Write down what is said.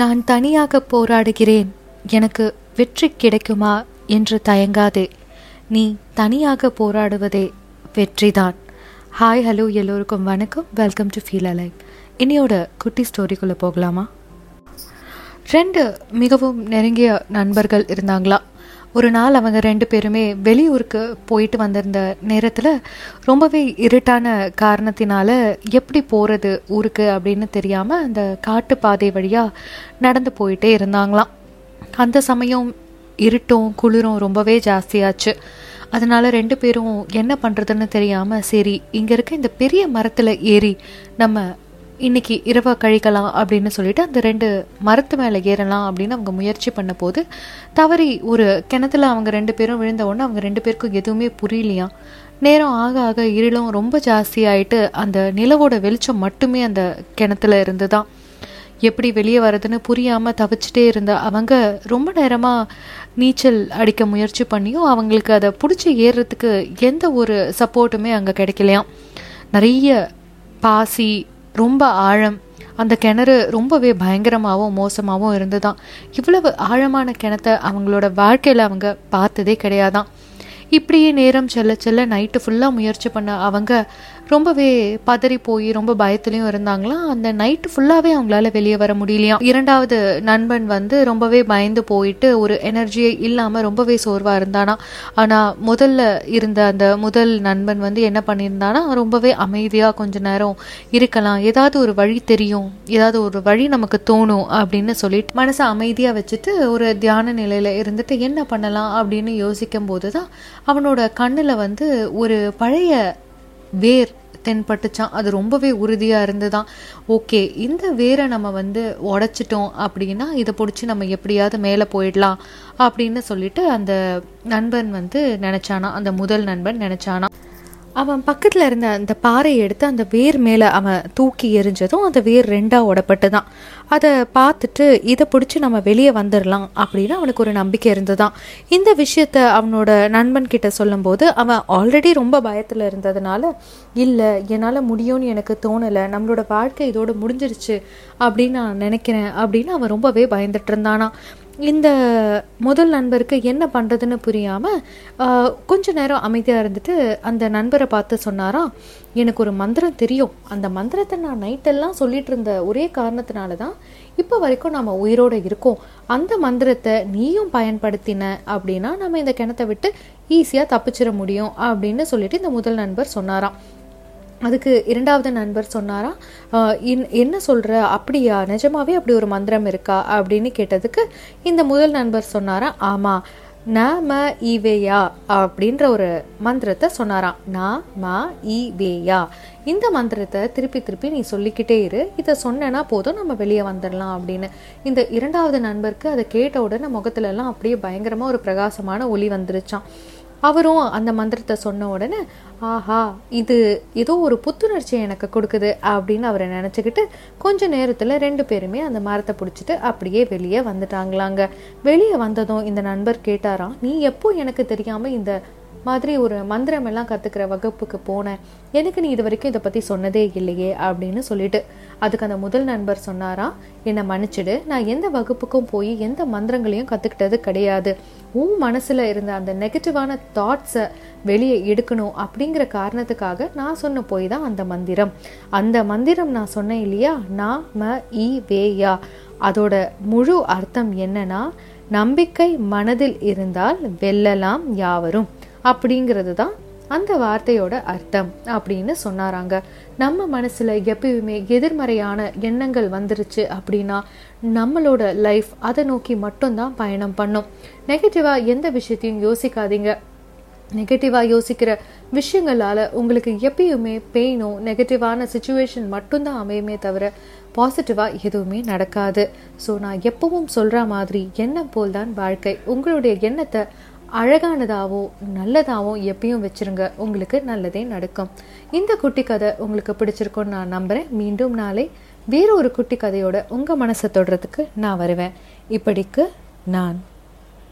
நான் தனியாக போராடுகிறேன். எனக்கு வெற்றி கிடைக்குமா என்று தயங்காதே. நீ தனியாக போராடுவதே வெற்றிதான். ஹாய் ஹலோ எல்லோருக்கும் வணக்கம். வெல்கம் டு ஃபீல் அலைவ் இன்னையோட குட்டி ஸ்டோரிக்குள்ளே போகலாமா? ரெண்டு மிகவும் நெருங்கிய நண்பர்கள் இருந்தாங்களா? ஒரு நாள் அவங்க ரெண்டு பேருமே வெளியூருக்கு போயிட்டு வந்திருந்த நேரத்தில் ரொம்பவே இருட்டான காரணத்தினால எப்படி போகிறது ஊருக்கு அப்படின்னு தெரியாமல் அந்த காட்டு பாதை வழியாக நடந்து போயிட்டே இருந்தாங்களாம். அந்த சமயம் இருட்டும் குளிரும் ரொம்பவே ஜாஸ்தியாச்சு. அதனால ரெண்டு பேரும் என்ன பண்ணுறதுன்னு தெரியாமல் சரி இங்கே இருக்க இந்த பெரிய மரத்தில் ஏறி நம்ம இன்னைக்கு இரவை கழிக்கலாம் அப்படின்னு சொல்லிட்டு அந்த ரெண்டு மரத்து மேலே ஏறலாம் அப்படின்னு அவங்க முயற்சி பண்ண போது தவறி ஒரு கிணத்துல அவங்க ரெண்டு பேரும் விழுந்த உடனே அவங்க ரெண்டு பேருக்கும் எதுவுமே புரியலையா? நேரம் ஆக ஆக இருளும் ரொம்ப ஜாஸ்தியாயிட்டு அந்த நிலவோட வெளிச்சம் மட்டுமே அந்த கிணத்துல இருந்துதான். எப்படி வெளியே வர்றதுன்னு புரியாமல் தவிச்சிட்டே இருந்த அவங்க ரொம்ப நேரமாக நீச்சல் அடிக்க முயற்சி பண்ணியும் அவங்களுக்கு அதை பிடிச்சி ஏறுறதுக்கு எந்த ஒரு சப்போர்ட்டுமே அங்கே கிடைக்கலையாம். நிறைய பாசி ரொம்ப ஆழம். அந்த கிணறு ரொம்பவே பயங்கரமாகவும் மோசமாகவும் இருந்துதான். இவ்வளவு ஆழமான கிணத்த அவங்களோட வாழ்க்கையில் அவங்க பார்த்ததே கிடையாதான். இப்படியே நேரம் செல்ல செல்ல நைட்டு ஃபுல்லாக முயற்சி பண்ண அவங்க ரொம்பவே பதறி போய் ரொம்ப பயத்துலையும் இருந்தாங்களாம் அந்த நைட்டு ஃபுல்லாகவே அவங்களால வெளியே வர முடியலையாம் இரண்டாவது நண்பன் வந்து ரொம்பவே பயந்து போயிட்டு ஒரு எனர்ஜியே இல்லாமல் ரொம்பவே சோர்வாக இருந்தானா? ஆனால் முதல்ல இருந்த அந்த முதல் நண்பன் வந்து என்ன பண்ணியிருந்தானா? ரொம்பவே அமைதியாக கொஞ்ச நேரம் இருக்கலாம். ஏதாவது ஒரு வழி தெரியும். ஏதாவது ஒரு வழி நமக்கு தோணும் அப்படின்னு சொல்லிட்டு மனசை அமைதியாக வச்சுட்டு ஒரு தியான நிலையில் இருந்துட்டு என்ன பண்ணலாம் அப்படின்னு யோசிக்கும் போது தான் அவனோட கண்ணில் வந்து ஒரு பழைய வேர் தென்பட்டுச்சான் அது ரொம்பவே உறுதியாக இருந்துதான். ஓகே இந்த வேரை நம்ம வந்து உடைச்சிட்டோம் அப்படின்னா இதை பிடிச்சி நம்ம எப்படியாவது மேலே போயிடலாம் அப்படின்னு சொல்லிட்டு அந்த நண்பன் வந்து நினச்சானா அந்த முதல் நண்பன் நினச்சானா. அவன் பக்கத்தில் இருந்த அந்த பாறையை எடுத்து அந்த வேர் மேலே அவன் தூக்கி எரிஞ்சதும் அந்த வேர் ரெண்டாக உடப்பட்டு தான் அதை பார்த்துட்டு இதை பிடிச்சி நம்ம வெளியே வந்துடலாம் அப்படின்னு அவனுக்கு ஒரு நம்பிக்கை இருந்துதான் இந்த விஷயத்த அவனோட நண்பன் கிட்ட சொல்லும்போது அவன் ஆல்ரெடி ரொம்ப பயத்தில் இருந்ததுனால இல்லை என்னால் முடியும்னு எனக்கு தோணலை. நம்மளோட வாழ்க்கை இதோடு முடிஞ்சிருச்சு அப்படின்னு நான் நினைக்கிறேன். அப்படின்னு அவன் ரொம்பவே பயந்துட்டு இருந்தானா. இந்த முதல் நண்பருக்கு என்ன பண்ணுறதுன்னு புரியாமல் கொஞ்ச நேரம் அமைதியாக இருந்துட்டு அந்த நண்பரை பார்த்து சொன்னாராம் எனக்கு ஒரு மந்திரம் தெரியும். அந்த மந்திரத்தை நான் நைட்டெல்லாம் சொல்லிட்டு இருந்த ஒரே காரணத்தினால தான் இப்போ வரைக்கும் நம்ம உயிரோடு இருக்கோம். அந்த மந்திரத்தை நீயும் பயன்படுத்தின அப்படின்னா நம்ம இந்த கிணத்தை விட்டு ஈஸியாக தப்பிச்சிட முடியும் அப்படின்னு சொல்லிட்டு இந்த முதல் நண்பர் சொன்னாராம். அதுக்கு இரண்டாவது நண்பர் சொன்னாரா என்ன சொல்கிற அப்படியா? நிஜமாவே அப்படி ஒரு மந்திரம் இருக்கா? அப்படின்னு கேட்டதுக்கு இந்த முதல் நண்பர் சொன்னாரா ஆமாம் நாம ம ஈவேயா அப்படின்ற ஒரு மந்திரத்தை சொன்னாராம். நா ம ஈவேயா. இந்த மந்திரத்தை திருப்பி திருப்பி நீ சொல்லிக்கிட்டே இரு. இதை சொன்னேன்னா போதும் நம்ம வெளியே வந்துடலாம் அப்படின்னு. இந்த இரண்டாவது நண்பருக்கு அதை கேட்ட உடனே முகத்துலலாம் அப்படியே பயங்கரமாக ஒரு பிரகாசமான ஒளி வந்துருச்சான் அவரும் அந்த மந்திரத்தை சொன்ன உடனே ஆஹா இது ஏதோ ஒரு புத்துணர்ச்சி எனக்கு கொடுக்குது அப்படின்னு அவரை நினச்சிக்கிட்டு கொஞ்ச நேரத்தில் ரெண்டு பேருமே அந்த மரத்தை பிடிச்சிட்டு அப்படியே வெளியே வந்துட்டாங்களாங்க. வெளியே வந்ததும் இந்த நண்பர் கேட்டாராம் நீ எப்போ எனக்கு தெரியாமல் இந்த மாதிரி ஒரு மந்திரம் எல்லாம் கற்றுக்கிற வகுப்புக்கு போனேன். எனக்கு நீ இது வரைக்கும் இதை பற்றி சொன்னதே இல்லையே அப்படின்னு சொல்லிட்டு. அதுக்கு அந்த முதல் நண்பர் சொன்னாரா என்னை மன்னிச்சிடு. நான் எந்த வகுப்புக்கும் போய் எந்த மந்திரங்களையும் கற்றுக்கிட்டது கிடையாது. உன் மனசில் இருந்த அந்த நெகட்டிவான தாட்ஸை வெளியே எடுக்கணும் அப்படிங்கிற காரணத்துக்காக நான் சொன்ன போய் தான் அந்த மந்திரம். அந்த மந்திரம் நான் சொன்னேன் இல்லையா? நான் ம இ வேயா அதோட முழு அர்த்தம் என்னன்னா நம்பிக்கை மனதில் இருந்தால் வெல்லலாம் யாவரும். அப்படிங்கிறது தான் அந்த வார்த்தையோட அர்த்தம் அப்படின்னு சொன்னாராங்க. நம்ம மனசில் எப்பயுமே எதிர்மறையான எண்ணங்கள் வந்துருச்சு அப்படின்னா நம்மளோட லைஃப் அதை நோக்கி மட்டும்தான் பயணம் பண்ணும். நெகட்டிவாக எந்த விஷயத்தையும் யோசிக்காதீங்க. நெகட்டிவாக யோசிக்கிற விஷயங்களால் உங்களுக்கு எப்பயுமே பெயினும் நெகட்டிவான சுச்சுவேஷன் மட்டும்தான் அமையுமே தவிர பாசிட்டிவாக எதுவுமே நடக்காது. ஸோ நான் எப்பவும் சொல்கிற மாதிரி எண்ணம் போல் தான் வாழ்க்கை. உங்களுடைய எண்ணத்தை அழகானதாகவோ நல்லதாகவும் எப்பயும் வச்சிருங்க. உங்களுக்கு நல்லதே நடக்கும். இந்த குட்டி கதை உங்களுக்கு பிடிச்சிருக்கும்னு நான் நம்புகிறேன் மீண்டும் நாளை வேறு ஒரு குட்டி கதையோட உங்கள் மனசை தொடுறதுக்கு நான் வருவேன். இப்படிக்கு நான்